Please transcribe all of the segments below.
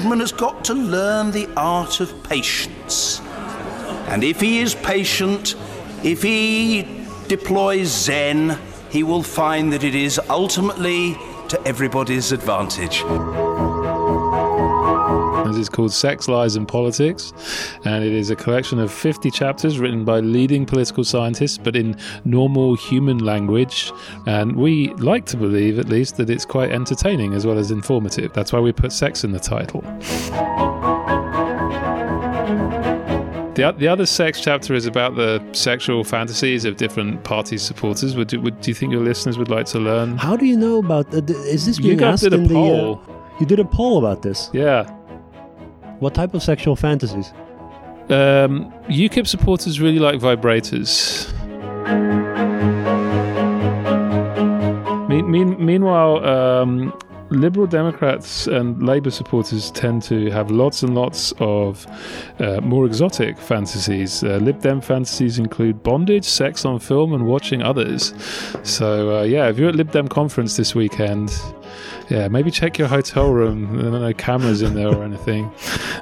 gentleman has got to learn the art of patience. And if he is patient, if he deploys Zen, he will find that it is ultimately to everybody's advantage. This is called Sex, Lies and Politics, and it is a collection of 50 chapters written by leading political scientists, but in normal human language. And we like to believe, at least, that it's quite entertaining as well as informative. That's why we put sex in the title. The, the other sex chapter is about the sexual fantasies of different party supporters. Would, would do you think your listeners would like to learn? How do you know about? Uh, is this You being guys asked did a in the? poll. Uh, you did a poll about this. Yeah. What type of sexual fantasies? Um, UKIP supporters really like vibrators. Mean, meanwhile, um, Liberal Democrats and Labour supporters tend to have lots and lots of uh, more exotic fantasies. Uh, Lib Dem fantasies include bondage, sex on film, and watching others. So, uh, yeah, if you're at Lib Dem conference this weekend, yeah, maybe check your hotel room. There are no cameras in there or anything.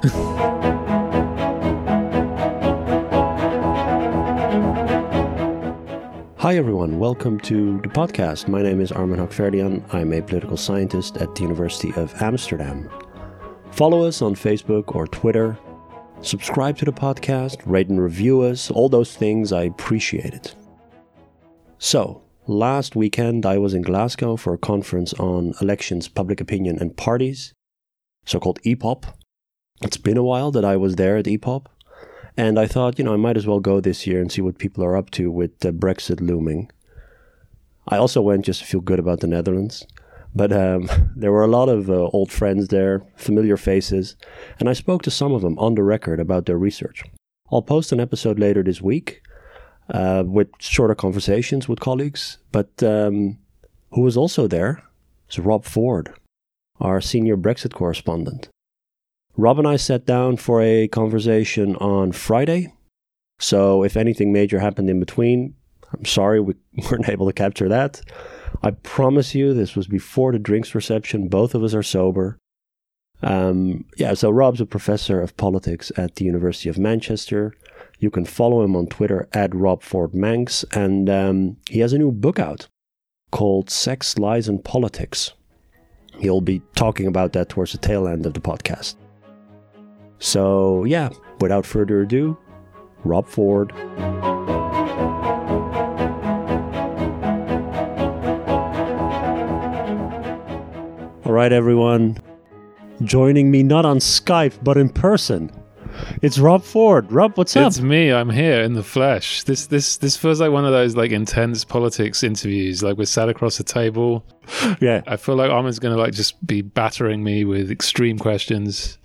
Hi everyone, welcome to the podcast. My name is Armen Hakhverdian. I'm a political scientist at the University of Amsterdam. Follow us on Facebook or Twitter. Subscribe to the podcast, rate and review us, all those things, I appreciate it. So, last weekend I was in Glasgow for a conference on elections, public opinion, and parties, so called EPOP. It's been a while that I was there at EPOP. And I thought, you know, I might as well go this year and see what people are up to with uh, Brexit looming. I also went just to feel good about the Netherlands. But um, there were a lot of uh, old friends there, familiar faces, and I spoke to some of them on the record about their research. I'll post an episode later this week uh, with shorter conversations with colleagues. But um, who was also there is Rob Ford, our senior Brexit correspondent. Rob and I sat down for a conversation on Friday. So if anything major happened in between, I'm sorry we weren't able to capture that. I promise you, this was before the drinks reception. Both of us are sober. Um, yeah, so Rob's a professor of politics at the University of Manchester. You can follow him on Twitter at Rob Ford Manx, and um, he has a new book out called Sex, Lies, and Politics. He'll be talking about that towards the tail end of the podcast. So, yeah, without further ado, Rob Ford. All right, everyone. Joining me not on Skype, but in person. It's Rob Ford. Rob, what's up? It's me. I'm here in the flesh. This this this feels like one of those like intense politics interviews. Like we're sat across the table. Yeah, I feel like Armen's gonna like just be battering me with extreme questions.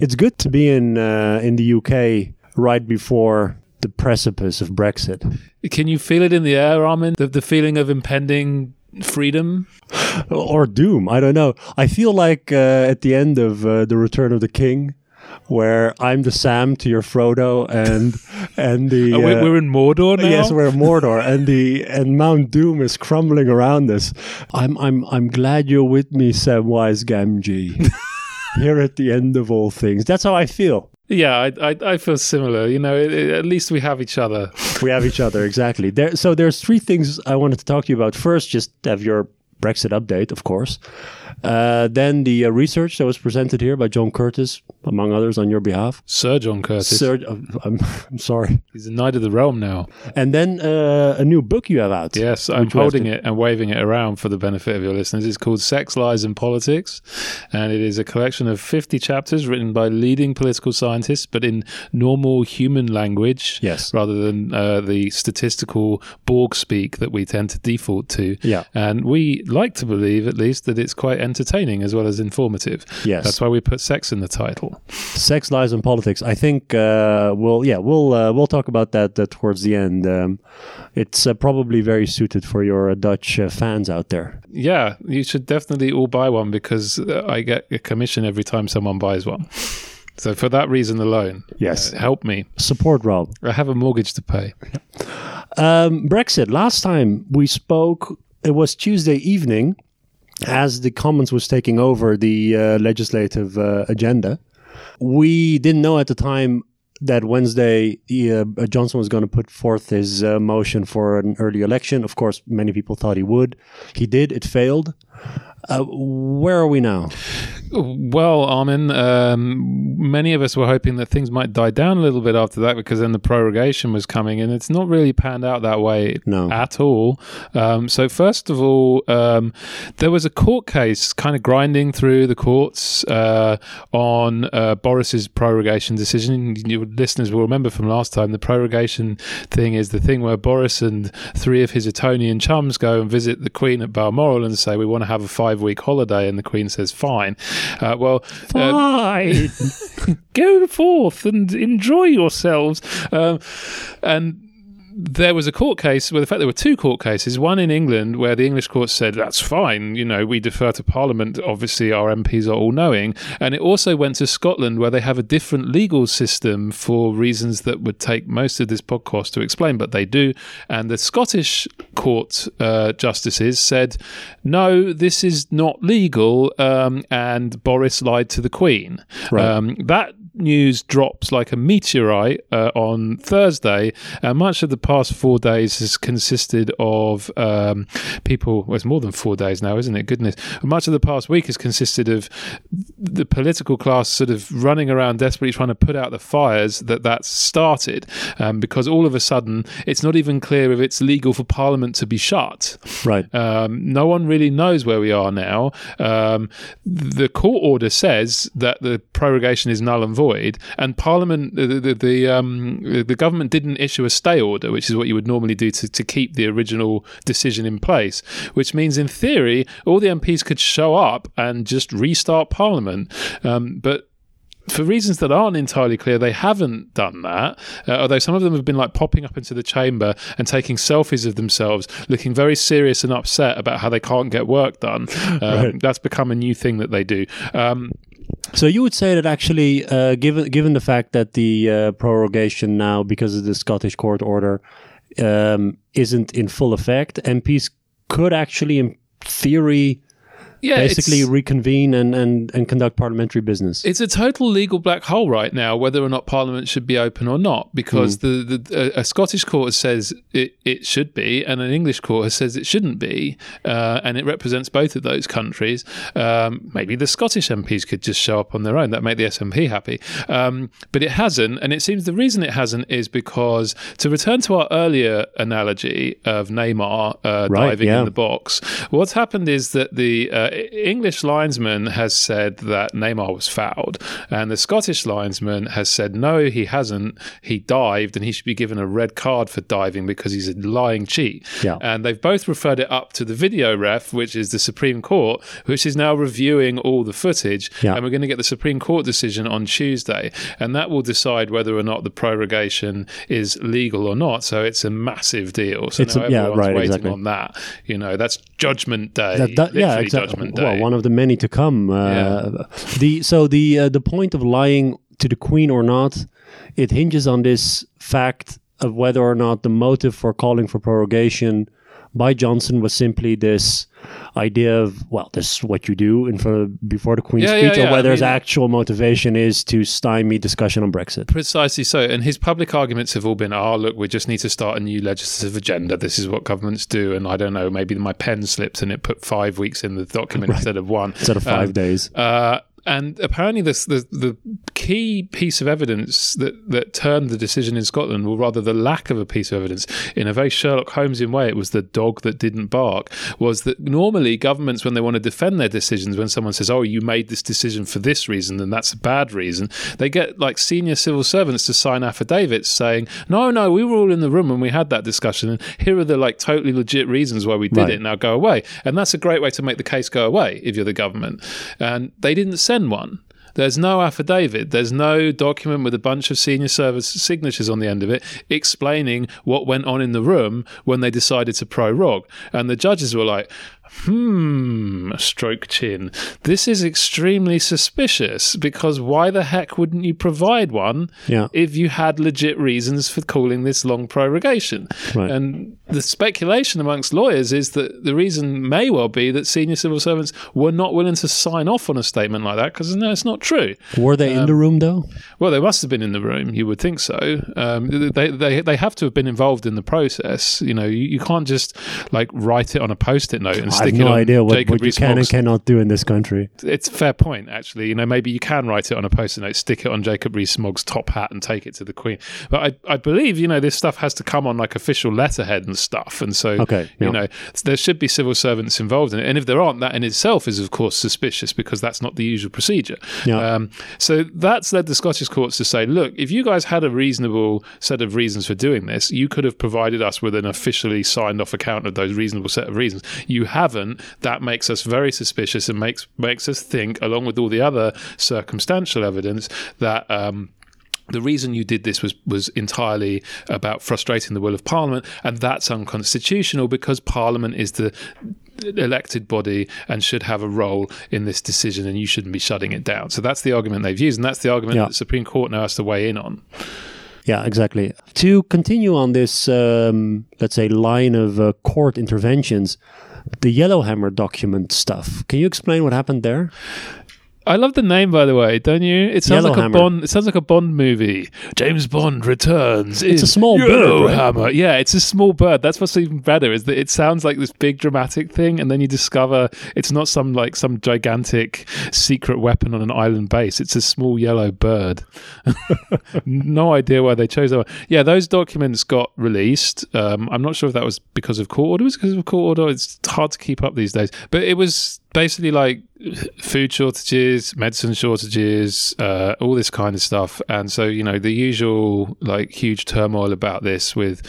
It's good to be in uh, in the UK right before the precipice of Brexit. Can you feel it in the air, Armen? The, the feeling of impending freedom. or doom. I don't know. I feel like uh, at the end of uh, the Return of the King, where I'm the Sam to your Frodo, and and the Oh, we're, uh, we're in Mordor now. yes, we're in Mordor, and the and Mount Doom is crumbling around us. I'm I'm I'm glad you're with me, Samwise Gamgee. Here at the end of all things, that's how I feel. yeah, I, I I feel similar. You know, it, it- at least we have each other. We have each other exactly. There, so there's three things I wanted to talk to you about. First, just have your Brexit update, of course. Uh, then the uh, research that was presented here by John Curtice, among others, on your behalf. Sir John Curtis. Sir, uh, I'm, I'm sorry. He's a knight of the realm now. And then uh, a new book you have out. Yes, I'm holding to- it and waving it around for the benefit of your listeners. It's called Sex, Lies and Politics, and it is a collection of 50 chapters written by leading political scientists, but in normal human language, Yes. rather than uh, the statistical Borg speak that we tend to default to. Yeah. And we like to believe, at least, that it's quite entertaining as well as informative. Yes. That's why we put sex in the title. Sex, lies, and politics. I think uh, we'll yeah we'll uh, we'll talk about that uh, towards the end. Um, it's uh, probably very suited for your uh, Dutch uh, fans out there. Yeah, you should definitely all buy one because uh, I get a commission every time someone buys one. So for that reason alone, Yes. uh, help me. Support Rob. I have a mortgage to pay. Um, Brexit. Last time we spoke, it was Tuesday evening, as the Commons was taking over the uh, legislative uh, agenda, we didn't know at the time that Wednesday uh, Johnson was going to put forth his uh, motion for an early election. Of course, many people thought he would. He did. It failed. Uh, where are we now? Well, Armen, um, many of us were hoping that things might die down a little bit after that because then the prorogation was coming, and it's not really panned out that way no. at all. Um, so, first of all, um, there was a court case kind of grinding through the courts uh, on uh, Boris's prorogation decision. Your listeners will remember from last time the prorogation thing is the thing where Boris and three of his Etonian chums go and visit the Queen at Balmoral and say, We want to have a five week holiday. And the Queen says, Fine. Uh, well, fine. Uh, go forth and enjoy yourselves. Um, and there was a court case, well, the fact there were two court cases, one in England where the English court said, that's fine, you know, we defer to Parliament. Obviously, our MPs are all knowing. And it also went to Scotland where they have a different legal system for reasons that would take most of this podcast to explain, but they do. And the Scottish court uh, justices said, no, this is not legal. Um, and Boris lied to the Queen. Right. Um, that news drops like a meteorite uh, on Thursday. Uh, much of the past four days has consisted of um, people. Well, it's more than four days now, isn't it? Goodness. Much of the past week has consisted of the political class sort of running around desperately trying to put out the fires that that's started, um, because all of a sudden it's not even clear if it's legal for Parliament to be shut. Right. Um, no one really knows where we are now. Um, the court order says that the prorogation is null and void, and Parliament, the the the, um, the government didn't issue a stay order, which is what you would normally do to, to keep the original decision in place. Which means, in theory, all the MPs could show up and just restart Parliament. Um, but for reasons that aren't entirely clear, they haven't done that. Uh, although some of them have been like popping up into the chamber and taking selfies of themselves, looking very serious and upset about how they can't get work done. Um, Right. That's become a new thing that they do. Um, So you would say that actually, uh, given given the fact that the uh, prorogation now, because of the Scottish court order, um, isn't in full effect, MPs could actually, in theory, yeah, basically reconvene and, and, and conduct parliamentary business. It's a total legal black hole right now, whether or not Parliament should be open or not, because the, the a, a Scottish court says it, it should be, and an English court says it shouldn't be, uh, and it represents both of those countries. Um, maybe the Scottish MPs could just show up on their own; that make the SNP happy. Um, but it hasn't, and it seems the reason it hasn't is because to return to our earlier analogy of Neymar uh, Right, diving yeah. in the box, what's happened is that the uh, English linesman has said that Neymar was fouled, and the Scottish linesman has said no, he hasn't. He dived, and he should be given a red card for diving because he's a lying cheat. Yeah. And they've both referred it up to the video ref, which is the Supreme Court, which is now reviewing all the footage, Yeah. and we're going to get the Supreme Court decision on Tuesday, and that will decide whether or not the prorogation is legal or not. So it's a massive deal. So It's now a- yeah, everyone's right, waiting exactly. on that. You know, that's Judgment Day. That- that- yeah, exactly. Judgment Day. Well, one of the many to come. Uh, Yeah. The so the uh, the point of lying to the Queen or not, it hinges on this fact of whether or not the motive for calling for prorogation by Johnson was simply this idea of well, this is what you do in front of before the Queen's Yeah, yeah, speech, yeah. or whether I his mean- actual motivation is to stymie discussion on Brexit. Precisely so. And his public arguments have all been, oh, look, we just need to start a new legislative agenda. This is what governments do. And I don't know, maybe my pen slipped and it put five weeks in the document instead of one. Instead of five Um, days. Uh, and apparently, this, the the key piece of evidence that, that turned the decision in Scotland, or rather the lack of a piece of evidence, in a very Sherlock Holmesian way, it was the dog that didn't bark. Was that normally governments, when they want to defend their decisions, when someone says, "Oh, you made this decision for this reason, and that's a bad reason," they get like senior civil servants to sign affidavits saying, "No, no, we were all in the room when we had that discussion, and here are the like totally legit reasons why we did Right. it. Now go away." And that's a great way to make the case go away if you're the government. And they didn't send one. There's no affidavit. There's no document with a bunch of senior service signatures on the end of it explaining what went on in the room when they decided to prorogue. And the judges were like, hmm, stroke chin. This is extremely suspicious because why the heck wouldn't you provide one Yeah. if you had legit reasons for calling this long prorogation? Right. And the speculation amongst lawyers is that the reason may well be that senior civil servants were not willing to sign off on a statement like that because no, it's not true. Were they Um, in the room though? Well, they must have been in the room. You would think so. Um, they, they they have to have been involved in the process. You know, you, you can't just like write it on a post-it note and I have no idea what, what you can and cannot do in this country. it's a fair point, actually. You know, maybe you can write it on a post-it note, stick it on Jacob Rees-Mogg's top hat, and take it to the Queen. But I, I believe, you know, this stuff has to come on like official letterhead and stuff, and so, Okay, yeah. you know, there should be civil servants involved in it. And if there aren't, that in itself is, of course, suspicious because that's not the usual procedure. Yeah. Um, so that's led the Scottish courts to say, look, if you guys had a reasonable set of reasons for doing this, you could have provided us with an officially signed off account of those reasonable set of reasons. You haven't. That makes us very suspicious and makes makes us think, along with all the other circumstantial evidence, that. Um, the reason you did this was was entirely about frustrating the will of Parliament, and that's unconstitutional because Parliament is the elected body and should have a role in this decision, and you shouldn't be shutting it down. So that's the argument they've used, and that's the argument Yeah. that the Supreme Court now has to weigh in on. Yeah, exactly. To continue on this, um, let's say, line of uh, court interventions, the Yellowhammer document stuff. Can you explain what happened there? I love the name, by the way, don't you? It sounds like a Bond. It sounds like a Bond movie. James Bond returns. It's a small bird, right? Yellowhammer. Yeah, it's a small bird. That's what's even better. Is that it sounds like this big dramatic thing, and then you discover it's not some like some gigantic secret weapon on an island base. It's a small yellow bird. no idea why they chose that. One. Yeah, those documents got released. Um, I'm not sure if that was because of court order. It was because of court order. It's hard to keep up these days, but it was basically like food shortages, medicine shortages, uh, all this kind of stuff. And so, you know, the usual like huge turmoil about this with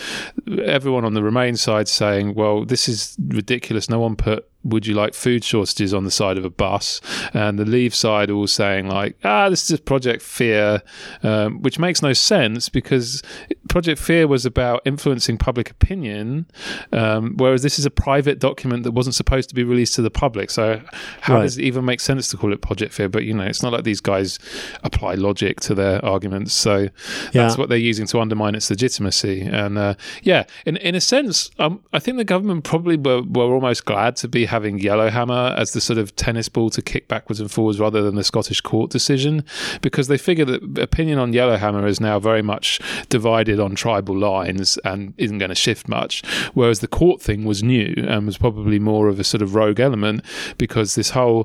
everyone on the Remain side saying, well, this is ridiculous. No one put would you like food shortages on the side of a bus? And the Leave side all saying like, ah, this is Project Fear, um, which makes no sense because Project Fear was about influencing public opinion, um, whereas this is a private document that wasn't supposed to be released to the public. So how Right. does it even make sense to call it Project Fear? But you know, it's not like these guys apply logic to their arguments. So that's what they're using to undermine its legitimacy. And uh, yeah, in in a sense, um, I think the government probably were, were almost glad to be having Yellowhammer as the sort of tennis ball to kick backwards and forwards rather than the Scottish court decision, because they figure that opinion on Yellowhammer is now very much divided on tribal lines and isn't going to shift much. Whereas the court thing was new and was probably more of a sort of rogue element because this whole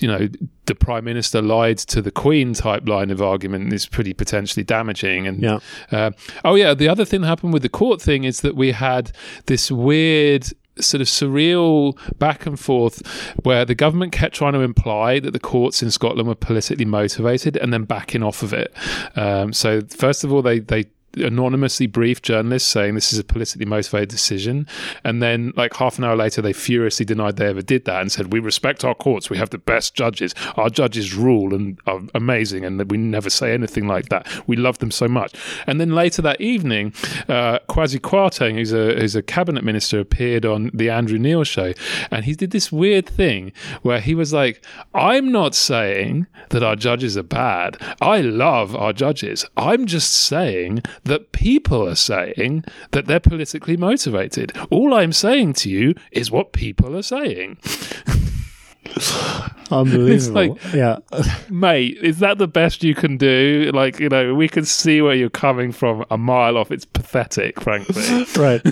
you know, the prime minister lied to the queen type line of argument is pretty potentially damaging. And Yeah. uh, oh yeah, the other thing that happened with the court thing is that we had this weird sort of surreal back and forth where the government kept trying to imply that the courts in Scotland were politically motivated and then backing off of it. Um, so first of all, they they anonymously briefed journalists saying this is a politically motivated decision. And then like half an hour later they furiously denied they ever did that and said we respect our courts. We have the best judges. Our judges rule and are amazing and we never say anything like that. We love them so much. And then later that evening uh, Kwasi Kwarteng who's a who's a cabinet minister appeared on the Andrew Neil show. And he did this weird thing where he was like I'm not saying that our judges are bad. I love our judges. I'm just saying that people are saying that they're politically motivated. All I'm saying to you is what people are saying. Unbelievable. like- yeah. Mate, is that the best you can do? Like, you know, we can see where you're coming from a mile off. It's pathetic, frankly. right.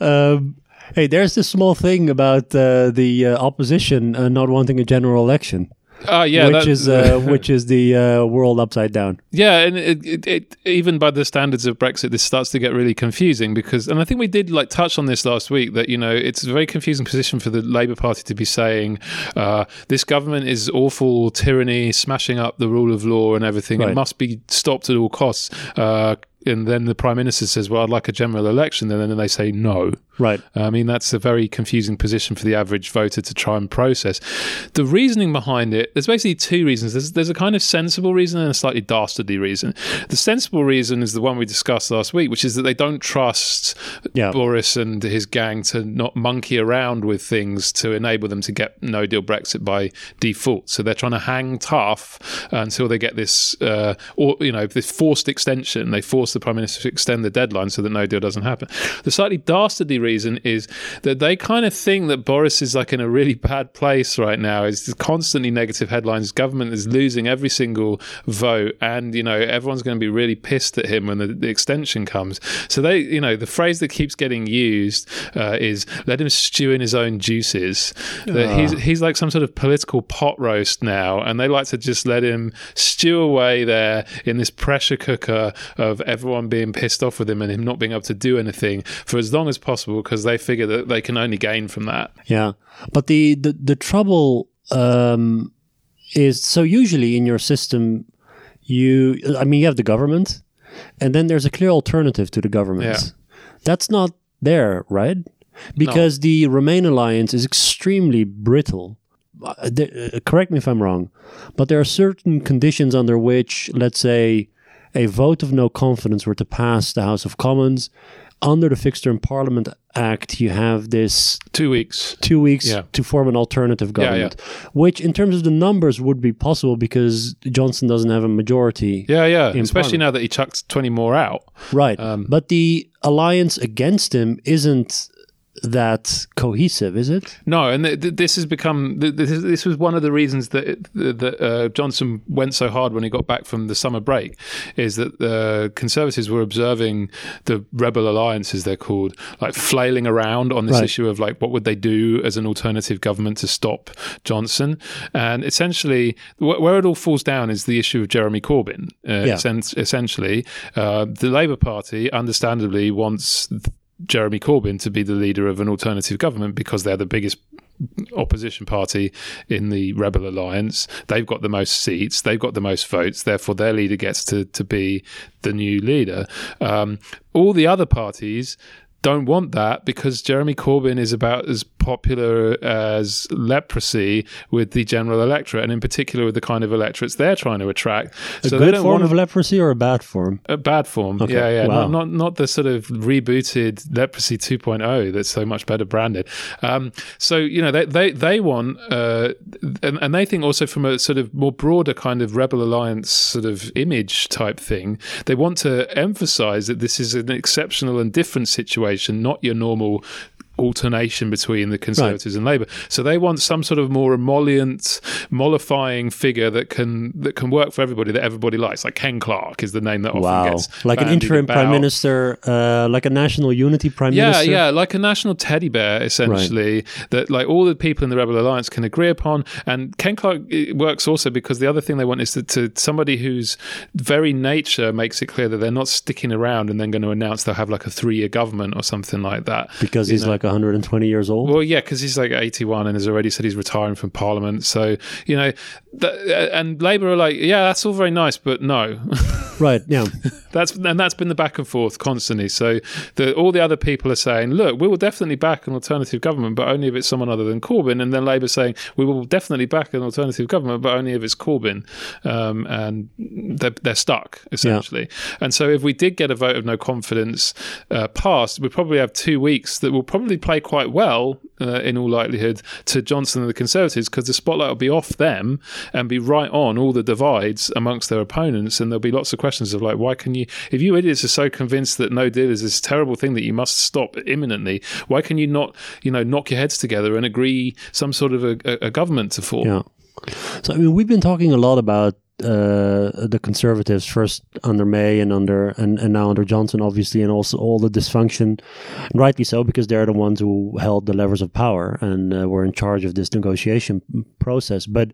Um, hey, there's this small thing about uh, the uh, opposition uh, not wanting a general election, Oh, yeah. which that- is uh, which is the uh, world upside down. Yeah, and it, it, it even by the standards of Brexit, this starts to get really confusing because, and I think we did like touch on this last week that you know it's a very confusing position for the Labour Party to be saying uh, this government is awful tyranny, smashing up the rule of law and everything, Right. and must be stopped at all costs. Uh, and then the prime minister says, "Well, I'd like a general election," and then they say no. Right. I mean, that's a very confusing position for the average voter to try and process. The reasoning behind it, there's basically two reasons. There's, there's a kind of sensible reason and a slightly dastardly reason. The sensible reason is the one we discussed last week, which is that they don't trust Yeah. Boris and his gang to not monkey around with things to enable them to get no deal Brexit by default. So they're trying to hang tough until they get this, uh, or you know, this forced extension. They force the prime minister to extend the deadline so that no deal doesn't happen. The slightly dastardly reason is that they kind of think that Boris is like in a really bad place right now. It's constantly negative headlines. Government is losing every single vote, and you know everyone's going to be really pissed at him when the, the extension comes. So they, you know, the phrase that keeps getting used uh, is "let him stew in his own juices." That he's he's like some sort of political pot roast now, and they like to just let him stew away there in this pressure cooker of everyone being pissed off with him and him not being able to do anything for as long as possible because they figure that they can only gain from that. Yeah, but the the, the trouble um, is so usually in your system, you I mean you have the government, and then there's a clear alternative to the government. Yeah. That's not there, right? Because the Remain alliance is extremely brittle. Uh, the- uh, correct me if I'm wrong, but there are certain conditions under which, let's say, a vote of no confidence were to pass the House of Commons. Under the Fixed Term Parliament Act, you have this Two weeks. two weeks Yeah. to form an alternative Yeah, yeah. government, which, in terms of the numbers, would be possible because Johnson doesn't have a majority. Yeah, yeah. Especially Parliament. now that he chucked 20 more out. Right. Um, but the alliance against him isn't that cohesive, is it? No, and th- th- this has become th- this, is, this was one of the reasons that that uh, Johnson went so hard when he got back from the summer break, is that the Conservatives were observing the rebel alliance, as they're called, like flailing around on this Right. issue of like what would they do as an alternative government to stop Johnson, and essentially wh- where it all falls down is the issue of Jeremy Corbyn. Uh, Yeah. essen- essentially, uh, the Labour Party, understandably, wants. Jeremy Corbyn to be the leader of an alternative government because they're the biggest opposition party in the Rebel Alliance. They've got the most seats, they've got the most votes, therefore their leader gets to, to be the new leader. Um, all the other parties don't want that because Jeremy Corbyn is about as popular as leprosy with the general electorate, and in particular with the kind of electorates they're trying to attract. A so good form of leprosy or a bad form? a bad form. Okay. Yeah, yeah. Wow. Not, not not the sort of rebooted Leprosy 2.0 that's so much better branded. Um, so you know they they they want uh, and, and they think also from a sort of more broader kind of rebel alliance sort of image type thing. They want to emphasize that this is an exceptional and different situation, not your normal alternation between the Conservatives and Labour. So they want some sort of more emollient, mollifying figure that can that can work for everybody, that everybody likes. Like Ken Clarke is the name that often Wow. gets Like an interim prime minister, uh, like a national unity prime Yeah, minister? yeah, yeah, like a national teddy bear, essentially, that like all the people in the Rebel Alliance can agree upon. And Ken Clarke it works also because the other thing they want is to, to somebody whose very nature makes it clear that they're not sticking around and then going to announce they'll have like a three year government or something like that. Because he's like 120 years old? Well, yeah, because he's like 81 and has already said he's retiring from Parliament. So, you know, th- and Labour are like, yeah, that's all very nice, but no. right, yeah. That's and that's been the back and forth constantly. So the, all the other people are saying, "Look, we will definitely back an alternative government, but only if it's someone other than Corbyn." And then Labour saying, "We will definitely back an alternative government, but only if it's Corbyn." Um, and they're, they're stuck essentially. And so if we did get a vote of no confidence uh, passed, we'd probably have two weeks that will probably play quite well, uh, in all likelihood, to Johnson and the Conservatives because the spotlight will be off them and be right on all the divides amongst their opponents. And there'll be lots of questions of like, why can you, if you idiots are so convinced that no deal is this terrible thing that you must stop imminently, why can you not, you know, knock your heads together and agree some sort of a, a, a government to form? Yeah. So I mean, we've been talking a lot about uh, the conservatives first under May and under and, and now under Johnson, obviously, and also all the dysfunction, rightly so, because they're the ones who held the levers of power and uh, were in charge of this negotiation process. But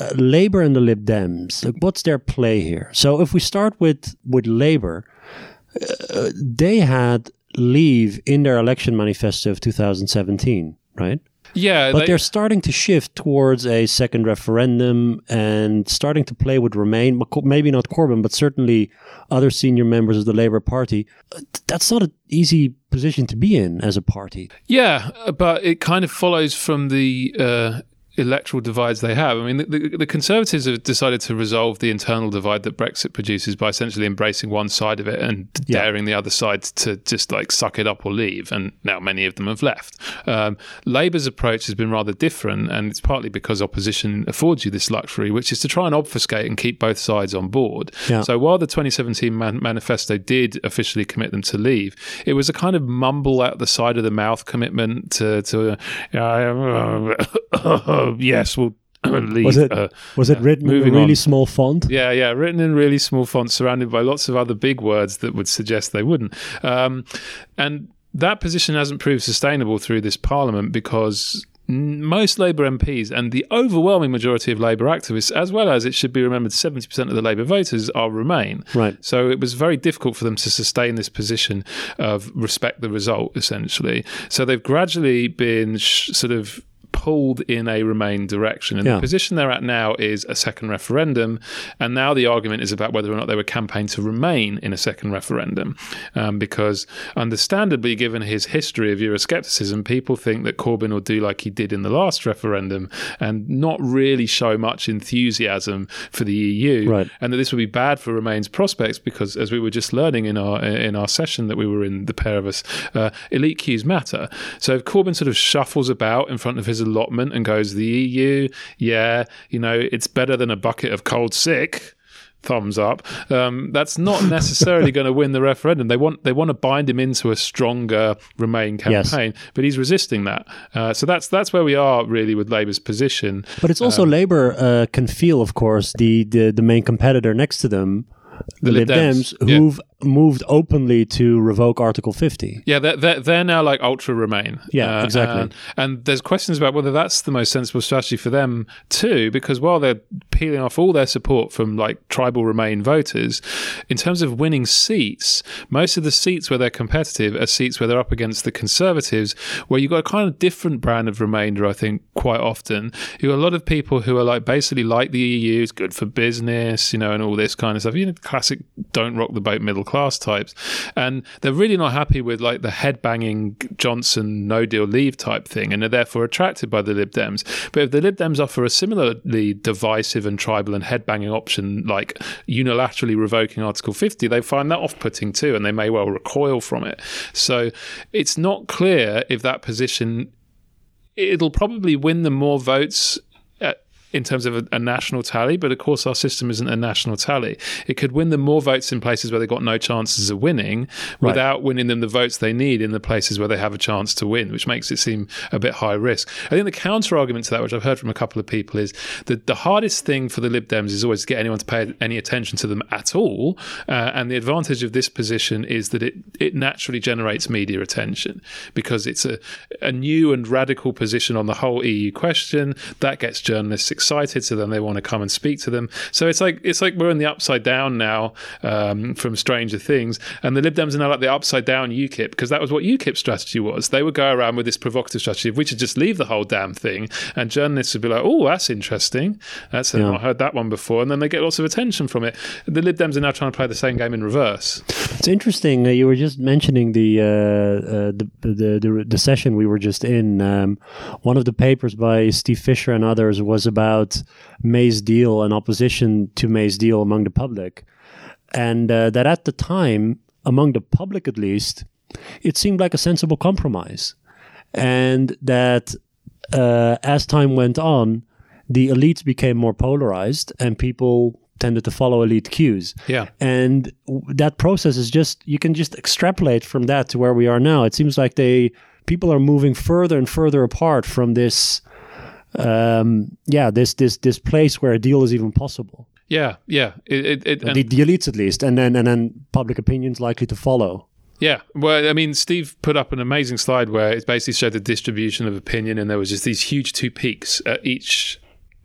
uh, Labour and the Lib Dems, like, what's their play here? So if we start with with Labour, uh, they had leave in their election manifesto of 2017, right? Yeah, but they- are starting to shift towards a second referendum and starting to play with Remain. but Maybe not Corbyn, but certainly other senior members of the Labour Party. That's not an easy position to be in as a party. Yeah, but it kind of follows from the uh, electoral divides they have. I mean, the, the, the Conservatives have decided to resolve the internal divide that Brexit produces by essentially embracing one side of it and Yeah. daring the other side to just like suck it up or leave. And now many of them have left. Um, Labour's approach has been rather different, and it's partly because opposition affords you this luxury, which is to try and obfuscate and keep both sides on board. Yeah. So while the 2017 man- manifesto did officially commit them to leave, it was a kind of mumble out the side of the mouth commitment to, to uh, yes, we'll leave. Was it uh, was it written in really on. small font? yeah, yeah, written in really small font, surrounded by lots of other big words that would suggest they wouldn't. Um, and that position hasn't proved sustainable through this parliament because most Labour MPs and the overwhelming majority of Labour activists, as well as it should be remembered, 70% of the Labour voters are Remain. Right. So it was very difficult for them to sustain this position of respect the result, essentially. So they've gradually been sh- sort of pulled in a Remain direction. And Yeah. the position they're at now is a second referendum. And now the argument is about whether or not they would campaign to remain in a second referendum. Um, because, understandably, given his history of Euroscepticism, people think that Corbyn will do like he did in the last referendum and not really show much enthusiasm for the EU. Right. And that this would be bad for Remain's prospects because, as we were just learning in our in our session that we were in, the pair of us, uh, elite cues matter. So if Corbyn sort of shuffles about in front of his allotment and goes, "The EU, yeah, you know, it's better than a bucket of cold sick." Thumbs up. Um, that's not necessarily going to win the referendum. They want they want to bind him into a stronger Remain Yes. campaign, but he's resisting that. Uh, so that's that's where we are really with Labour's position. But it's also Labour uh, can feel, of course, the, the the main competitor next to them, the, Lib Lib Dems, Dems, who've moved openly to revoke Article 50. Yeah, they're, they're, they're now like ultra remain. Yeah, uh, exactly. And, and there's questions about whether that's the most sensible strategy for them too, because while they're peeling off all their support from like tribal remain voters, in terms of winning seats, most of the seats where they're competitive are seats where they're up against the Conservatives, where you've got a kind of different brand of remainder, I think, quite often. You've got a lot of people who are like basically like the EU, it's good for business, you know, and all this kind of stuff. You know, classic don't rock the boat middle class types. And they're really not happy with like the headbanging Johnson no deal leave type thing and are therefore attracted by the Lib Dems. But if the Lib Dems offer a similarly divisive and tribal and headbanging option like unilaterally revoking Article 50, they find that off putting too and they may well recoil from it. So it's not clear if that position it'll probably win them more votes in terms of a, a national tally, but of course our system isn't a national tally. It could win them more votes in places where they've got no chances of winning without winning them the votes they need in the places where they have a chance to win, which makes it seem a bit high risk. I think the counter argument to that, which I've heard from a couple of people, is that the hardest thing for the Lib Dems is always to get anyone to pay any attention to them at all. Uh, and the advantage of this position is that it, it naturally generates media attention because it's a, a new and radical position on the whole EU question that gets journalists excited, so then they want to come and speak to them. So it's like it's like we're in the upside down now um, from Stranger Things, and the Lib Dems are now like the upside down UKIP because that was what UKIP's strategy was. They would go around with this provocative strategy: if we should just leave the whole damn thing, and journalists would be like, "Oh, that's interesting. That's I've heard that one before," and then they get lots of attention from it. The Lib Dems are now trying to play the same game in reverse. It's interesting. Uh, you were just mentioning the, uh, uh, the the the the session we were just in. Um, one of the papers by Steve Fisher and others was about May's deal and opposition to May's deal among the public, and uh, that at the time, among the public at least, it seemed like a sensible compromise, and that uh, as time went on, the elites became more polarized, and people tended to follow elite cues. Yeah. And w- that process is just you can just extrapolate from that to where we are now. It seems like they people are moving further and further apart from this um yeah, this this this place where a deal is even possible. Yeah, yeah. It, it, it, the, the elites at least, and then and then public opinion's likely to follow. Yeah, well, I mean, Steve put up an amazing slide where it basically showed the distribution of opinion, and there was just these huge two peaks at each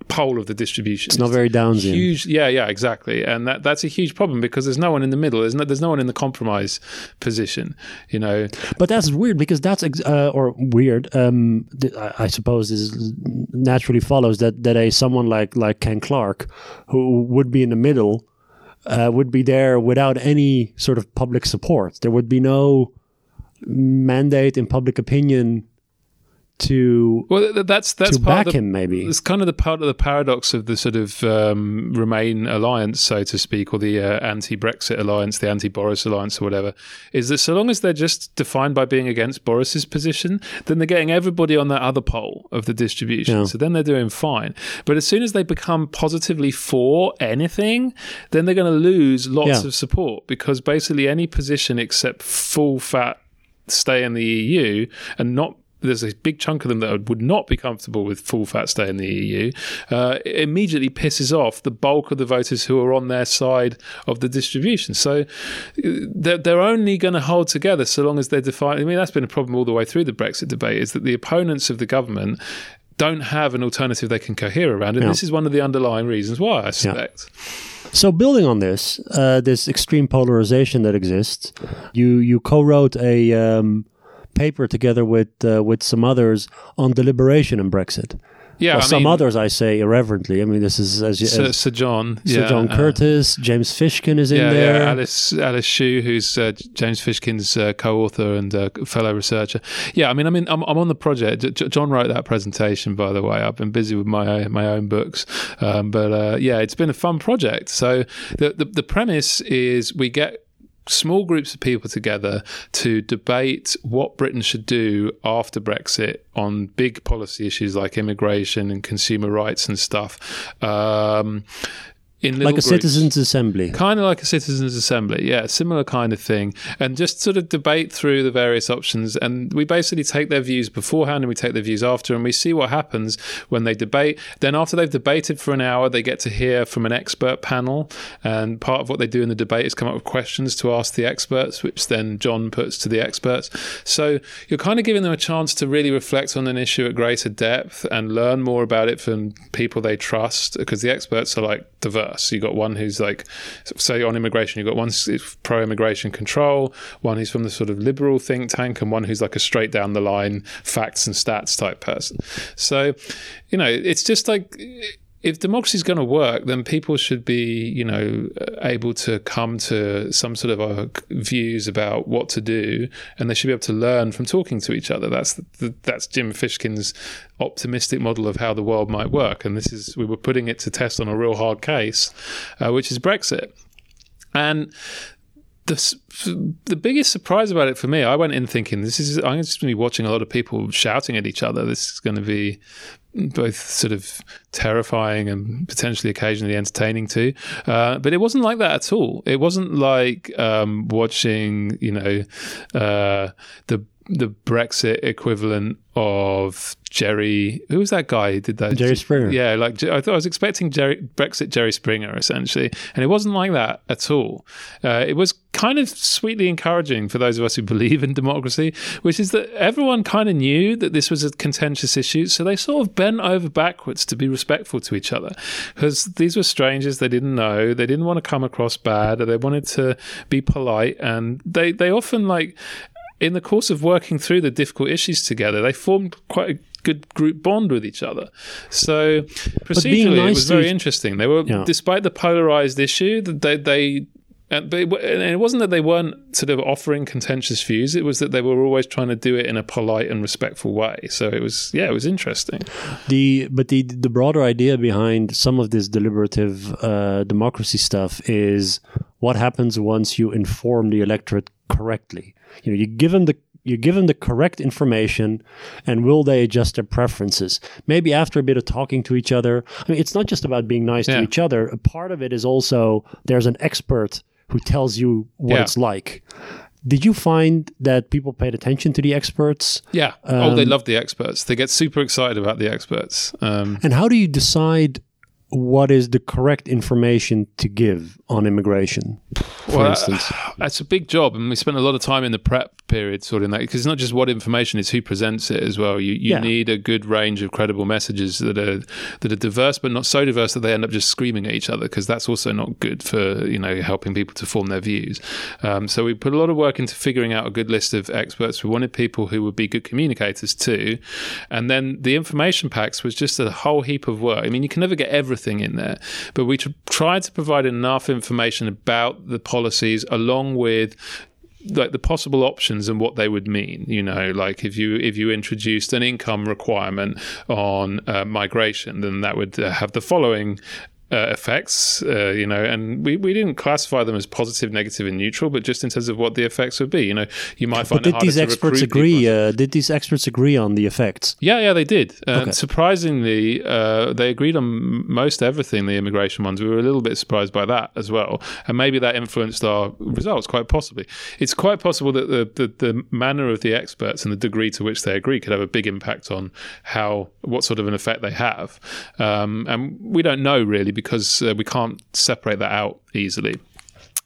pole of the distribution. It's not very Downsian. Huge, yeah, yeah, exactly, and that that's a huge problem because there's no one in the middle. There's no there's no one in the compromise position. You know, But that's weird because that's ex- uh, or weird. Um, th- I I suppose is naturally follows that that a someone like like Ken Clarke, who would be in the middle, uh, would be there without any sort of public support. There would be no mandate in public opinion to well, that's that's part back of the, him. Maybe It's kind of the part of the paradox of the sort of um, Remain alliance, so to speak, or the uh, anti-Brexit alliance, the anti-Boris alliance, or whatever. Is that so long as they're just defined by being against Boris's position, then they're getting everybody on that other pole of the distribution. Yeah. So then they're doing fine. But as soon as they become positively for anything, then they're going to lose lots Yeah. of support because basically any position except full fat stay in the EU and not there's a big chunk of them that would not be comfortable with full fat stay in the EU. Uh, it immediately pisses off the bulk of the voters who are on their side of the distribution. So uh, they're, they're only going to hold together so long as they're defined. I mean, that's been a problem all the way through the Brexit debate is that the opponents of the government don't have an alternative they can cohere around. And Yeah. this is one of the underlying reasons why, I suspect. So building on this, uh, this extreme polarization that exists, you you co-wrote a um, paper together with uh, with some others on deliberation in Brexit. Yeah, well, some mean, others I say irreverently. I mean, this is as, you- Sir, Sir John. Sir yeah, John uh, Curtice, James Fishkin is in yeah, there. yeah, Alice Alice Siu, who's uh, James Fishkin's uh, co-author and uh, fellow researcher. Yeah, I mean, I mean, I'm, I'm on the project. J- J- John wrote that presentation, by the way. I've been busy with my my own books, um, but uh, yeah, it's been a fun project. So the, the the premise is we get small groups of people together to debate what Britain should do after Brexit on big policy issues like immigration and consumer rights and stuff. Um, in like a groups. citizens' assembly. Kind of like a citizens' assembly, yeah, similar kind of thing, and just sort of debate through the various options. And we basically take their views beforehand and we take their views after, and we see what happens when they debate. Then, after they've debated for an hour, they get to hear from an expert panel, and part of what they do in the debate is come up with questions to ask the experts, which then John puts to the experts. So you're kind of giving them a chance to really reflect on an issue at greater depth and learn more about it from people they trust, because the experts are like diverse. So You've got one who's like, say on immigration, you've got one pro immigration control, one who's from the sort of liberal think tank, and one who's like a straight down the line facts and stats type person. So, you know, it's just like if democracy is going to work, then people should be, you know, able to come to some sort of uh, views about what to do, and they should be able to learn from talking to each other. That's the, that's Jim Fishkin's optimistic model of how the world might work, and this is we were putting it to test on a real hard case, uh, which is Brexit, and the the biggest surprise about it for me, I went in thinking this is I'm just going to be watching a lot of people shouting at each other. This is going to be both sort of terrifying and potentially occasionally entertaining too. Uh, but it wasn't like that at all. It wasn't like um, watching, you know, uh, the the Brexit equivalent of Jerry. Who was that guy who did that? Jerry Springer. Yeah, like I thought I was expecting Jerry, Brexit Jerry Springer essentially, and it wasn't like that at all. Uh, it was kind of sweetly encouraging for those of us who believe in democracy, which is that everyone kind of knew that this was a contentious issue, so they sort of bent over backwards to be respectful to each other because these were strangers they didn't know, they didn't want to come across bad, or they wanted to be polite, and they they often like in the course of working through the difficult issues together, they formed quite a good group bond with each other. So procedurally, nice it was very interesting. They were, Yeah. despite the polarized issue, that they. they and it, and it wasn't that they weren't sort of offering contentious views. It was that they were always trying to do it in a polite and respectful way. So it was, yeah, it was interesting. The but the the broader idea behind some of this deliberative uh, democracy stuff is what happens once you inform the electorate correctly. You know, you give them the you give them the correct information, and will they adjust their preferences? Maybe after a bit of talking to each other. I mean, it's not just about being nice Yeah. to each other. A part of it is also there's an expert who tells you what Yeah. it's like. Did you find that people paid attention to the experts? Yeah. oh, they Um, love the experts. They get super excited about the experts. Um, And how do you decide what is the correct information to give on immigration, for Well, instance? That's a big job, and we spent a lot of time in the prep period sorting that because it's not just what information; it's who presents it as well. You you Yeah. need a good range of credible messages that are that are diverse, but not so diverse that they end up just screaming at each other because that's also not good for you know helping people to form their views. Um, so we put a lot of work into figuring out a good list of experts. We wanted people who would be good communicators too, and then the information packs was just a whole heap of work. I mean, you can never get everything in there, but we tr- tried to provide enough information about the policies along with like the possible options and what they would mean you know? Like if you if you introduced an income requirement on uh, migration then that would uh, have the following uh, effects, uh, you know, and we, we didn't classify them as positive, negative, and neutral, but just in terms of what the effects would be. You know, you might find But did these experts agree? Uh, did these experts agree on the effects? Yeah, yeah, they did. Okay. surprisingly, uh, they agreed on most everything, the immigration ones. We were a little bit surprised by that as well. And maybe that influenced our results, quite possibly. It's quite possible that the, the, the manner of the experts and the degree to which they agree could have a big impact on how, what sort of an effect they have. Um, and we don't know really because uh, we can't separate that out easily.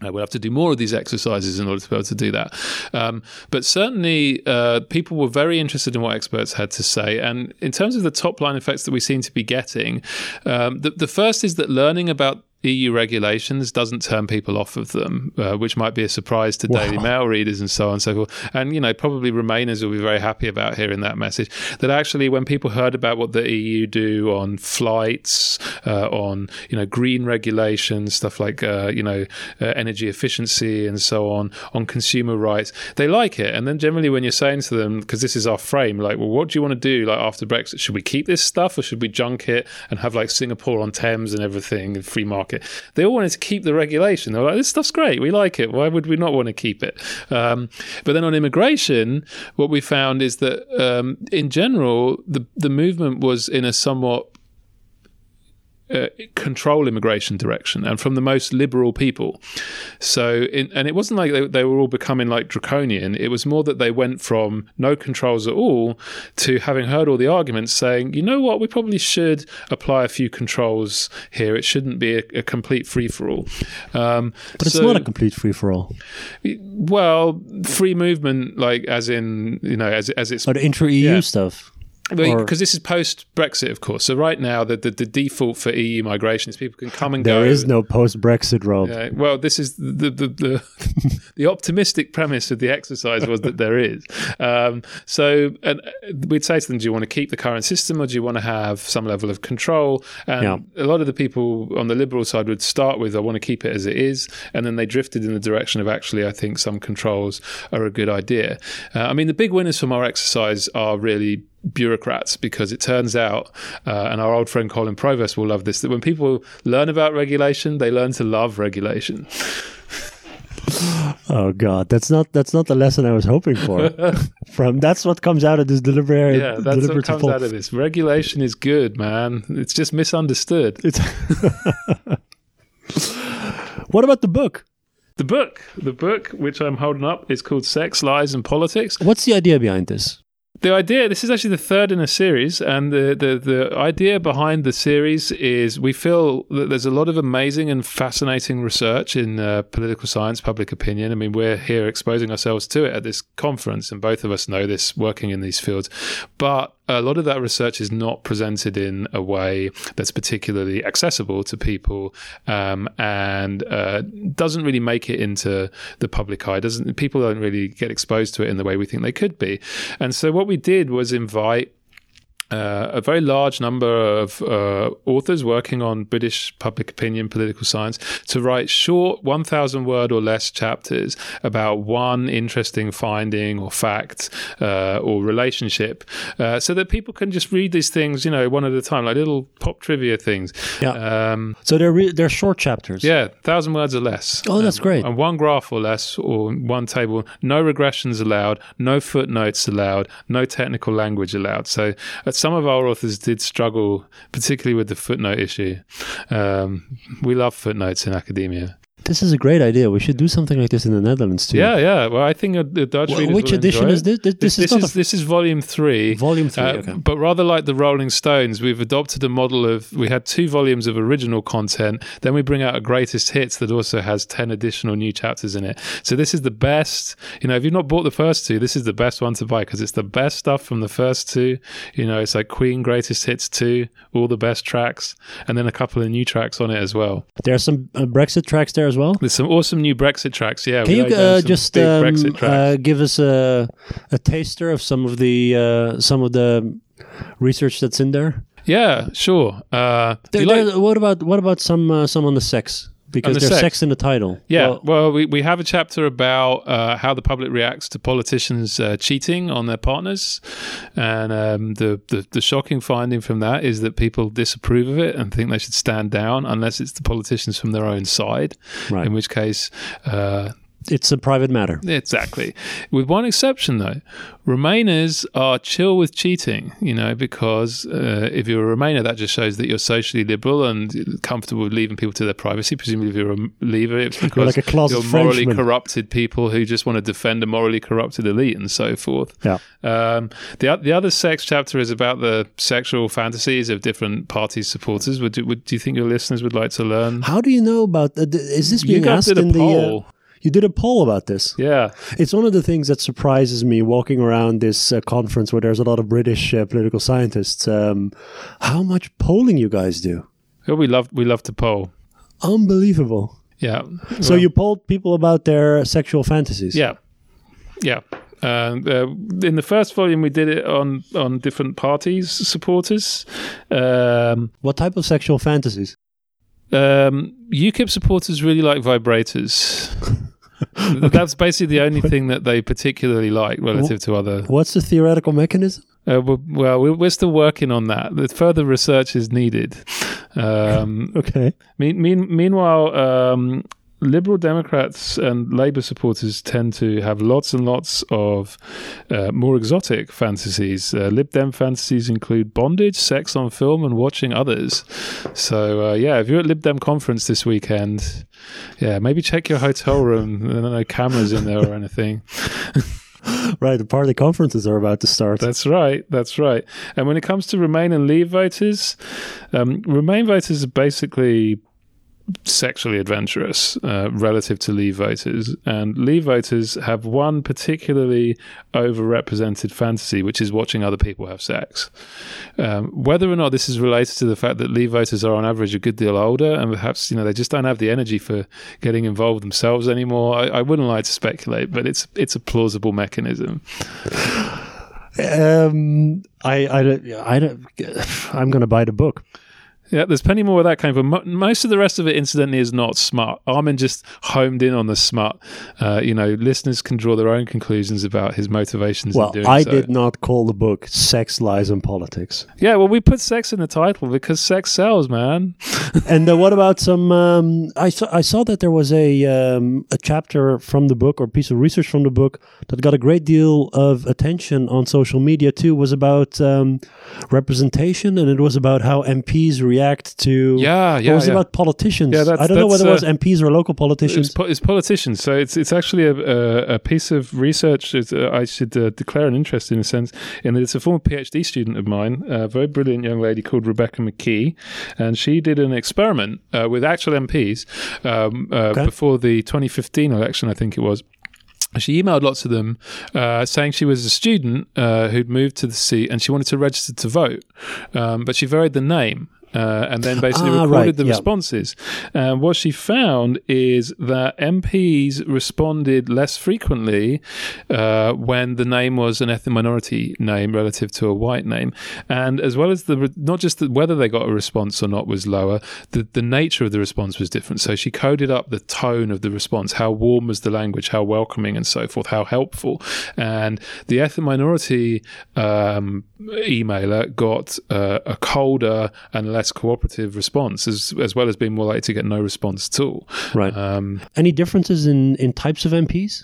Uh, we'll have to do more of these exercises in order to be able to do that. Um, but certainly, uh, people were very interested in what experts had to say. And in terms of the top line effects that we seem to be getting, um, the, the first is that learning about EU regulations doesn't turn people off of them, uh, which might be a surprise to Daily Mail readers and so on and so forth. And, you know, probably Remainers will be very happy about hearing that message. That actually, when people heard about what the EU do on flights, uh, on, you know, green regulations, stuff like, uh, you know, uh, energy efficiency and so on, on consumer rights, they like it. And then generally, when you're saying to them, because this is our frame, like, well, what do you want to do like after Brexit? Should we keep this stuff or should we junk it and have like Singapore on Thames and everything and free market? They all wanted to keep the regulation. They were like, this stuff's great. We like it. Why would we not want to keep it? Um, but then on immigration, what we found is that um, in general, the, the movement was in a somewhat uh, control immigration direction and from the most liberal people. So, in, and it wasn't like they, they were all becoming like draconian. It was more that they went from no controls at all to having heard all the arguments saying, you know what, we probably should apply a few controls here. It shouldn't be a, a complete free for all. Um, But it's so- not a complete free for all. well, free movement, like as in, you know, as, as it's But intra EU Yeah. stuff. Because this is post Brexit, of course. So right now, the, the the default for EU migration is people can come and There go. There is no post Brexit, Rob. Yeah, well, this is the the, the the optimistic premise of the exercise was that there is. Um, so, and uh, we'd say to them, "Do you want to keep the current system, or do you want to have some level of control?" And Yeah. a lot of the people on the liberal side would start with, "I want to keep it as it is," and then they drifted in the direction of actually, I think some controls are a good idea. Uh, I mean, the big winners from our exercise are really bureaucrats because it turns out, uh, and our old friend Colin Provost will love this, that when people learn about regulation, they learn to love regulation. Oh God, that's not that's not the lesson I was hoping for. From that's what comes out of this deliberate. Yeah, that's what deliberative comes out of this. Regulation is good, man. It's just misunderstood. It's what about the book? The book, the book which I'm holding up, is called Sex, Lies, and Politics. What's the idea behind this? The idea, this is actually the third in a series, and the, the, the idea behind the series is we feel that there's a lot of amazing and fascinating research in uh, political science, public opinion. I mean, we're here exposing ourselves to it at this conference, and both of us know this working in these fields. But a lot of that research is not presented in a way that's particularly accessible to people um, and uh, doesn't really make it into the public eye. Doesn't people don't really get exposed to it in the way we think they could be. And so what we did was invite uh, a very large number of uh, authors working on British public opinion, political science, to write short 1,000 word or less chapters about one interesting finding or fact uh, or relationship uh, so that people can just read these things, you know, one at a time, like little pop trivia things. Yeah. Um, So they're re- they're short chapters. yeah, thousand words or less. Oh, that's Um, great. And one graph or less, or one table. No regressions allowed. No footnotes allowed. No technical language allowed. So, uh, some of our authors did struggle, particularly with the footnote issue. Um, we love footnotes in academia. This is a great idea. We should do something like this in the Netherlands too. Yeah, yeah. Well, I think uh, the Dutch readers which will edition enjoy is this? This- this is this is a- this is volume three. Volume three. Uh, okay. But rather like the Rolling Stones, we've adopted a model of we had two volumes of original content, then we bring out a greatest hits that also has 10 additional new chapters in it. So this is the best, you know, if you've not bought the first two, this is the best one to buy because it's the best stuff from the first two. You know, it's like Queen Greatest Hits 2, all the best tracks, and then a couple of new tracks on it as well. There are some uh, Brexit tracks there as well. There's some awesome new Brexit tracks. Yeah. Can you down uh, just um, uh, give us a a taster of some of the uh, some of the research that's in there? yeah, sure. Uh, There, like- what about what about some uh, some on the sex? Because the there's sex? sex. in the title. Yeah, Well, well, we, we have a chapter about uh, how the public reacts to politicians uh, cheating on their partners, and um, the, the the shocking finding from that is that people disapprove of it and think they should stand down unless it's the politicians from their own side. Right. In which case, uh, it's a private matter. Exactly. With one exception, though, Remainers are chill with cheating, you know, because uh, if you're a Remainer, that just shows that you're socially liberal and comfortable with leaving people to their privacy. Presumably, if you're a Leaver, it's because like a closet you're morally Frenchman. corrupted people who just want to defend a morally corrupted elite and so forth. Yeah. Um, the, the other sex chapter is about the sexual fantasies of different party supporters. Would, would do you think your listeners would like to learn? How do you know about? Uh, is this being asked in the? poll. Uh, you did a poll about this. Yeah. It's one of the things that surprises me walking around this uh, conference where there's a lot of British uh, political scientists. Um, how much polling you guys do? Oh, we love we love to poll. Unbelievable. Yeah. So Well- you polled people about their sexual fantasies. Yeah, yeah. Uh, in the first volume, we did it on on different parties' supporters. Um, What type of sexual fantasies? um, UKIP supporters really like vibrators. That's basically the only thing that they particularly like relative to other. What's the theoretical mechanism? Uh, well, we're still working on that. Further research is needed. Um, Okay. Mean, mean, meanwhile, um, Liberal Democrats and Labour supporters tend to have lots and lots of uh, more exotic fantasies. Uh, Lib Dem fantasies include bondage, sex on film, and watching others. So, uh, yeah, if you're at Lib Dem conference this weekend, yeah, maybe check your hotel room. There are no cameras in there or anything. Right. The party conferences are about to start. That's right. That's right. And when it comes to Remain and Leave voters, um, Remain voters are basically sexually adventurous uh, relative to Leave voters, and Leave voters have one particularly overrepresented fantasy, which is watching other people have sex. Um, whether or not this is related to the fact that Leave voters are on average a good deal older, and perhaps you know they just don't have the energy for getting involved themselves anymore, I, I wouldn't like to speculate, but it's it's a plausible mechanism. Um, I, I, don't- I, don't- I'm going to buy the book. Yeah, there's plenty more where that came from. Mo- Most of the rest of it, incidentally, is not smart. Armen just homed in on the smart. Uh, you know, listeners can draw their own conclusions about his motivations Well, in doing I so. did not call the book "Sex, Lies, and Politics." Yeah, well, we put sex in the title because sex sells, man. and uh, what about some? Um, I saw I saw that there was a um, a chapter from the book or a piece of research from the book that got a great deal of attention on social media too. Was about um, representation, and it was about how MPs react to. Yeah, It yeah, was yeah. about politicians. Yeah, I don't know whether it was uh, MPs or local It's, politicians. po- it's politicians, so it's it's actually a, a, a piece of research. That, uh, I should uh, declare an interest in a sense, in that it's a former PhD student of mine, a very brilliant young lady called Rebecca McKee, and she did an experiment uh, with actual MPs um, uh, Okay. before the 2015 election, I think it was. She emailed lots of them uh, saying she was a student uh, who'd moved to the seat and she wanted to register to vote, um, but she varied the name. Uh, and then basically Ah, recorded right, the yeah. responses. And what she found is that MPs responded less frequently uh, when the name was an ethnic minority name relative to a white name, and as well as the re- not just the, whether they got a response or not was lower, the the nature of the response was different. So she coded up the tone of the response, how warm was the language, how welcoming, and so forth, how helpful, and the ethnic minority um, emailer got uh, a colder and less cooperative response, as as well as being more likely to get no response at all. right. Um, Any differences in in types of MPs?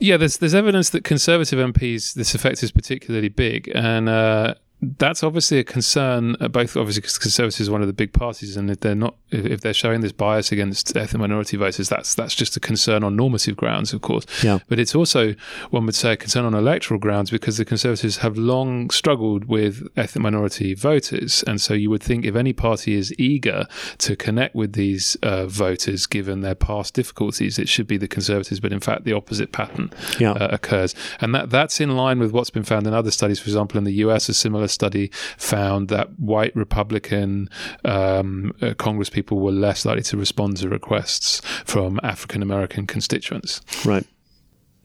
yeah, there's there's evidence that conservative MPs this effect is particularly big, and uh, that's obviously a concern. Uh, both obviously because Conservatives is one of the big parties, and if they're not, if, if, they're showing this bias against ethnic minority voters, that's that's just a concern on normative grounds, of course. Yeah. But it's also one would say a concern on electoral grounds because the Conservatives have long struggled with ethnic minority voters, and so you would think if any party is eager to connect with these uh, voters, given their past difficulties, it should be the Conservatives. But in fact, the opposite pattern yeah. uh, occurs, and that that's in line with what's been found in other studies. For example, in the U.S., a similar study found that white Republican um, uh, Congress people were less likely to respond to requests from African American constituents. Right.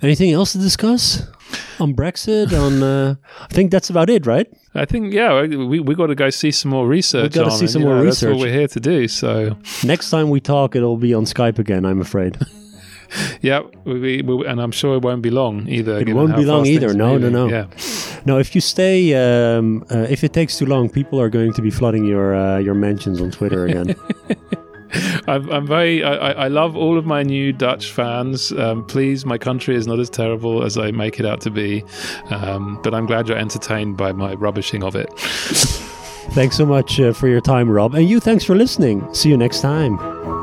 Anything else to discuss on Brexit? on uh, I think that's about it, right? I think yeah, we we got to go see some more research. We got to see some more know, research. That's what we're here to do. So next time we talk, it'll be on Skype again. I'm afraid. yeah, we, we, and I'm sure it won't be long either. It won't be long either. No, no, no. Yeah. No, if you stay, um, uh, if it takes too long, people are going to be flooding your uh, your mentions on Twitter again. I'm, I'm, very. I, I, love all of my new Dutch fans. Um, please, my country is not as terrible as I make it out to be, um, but I'm glad you're entertained by my rubbishing of it. thanks so much uh, for your time, Rob, and you. Thanks for listening. See you next time.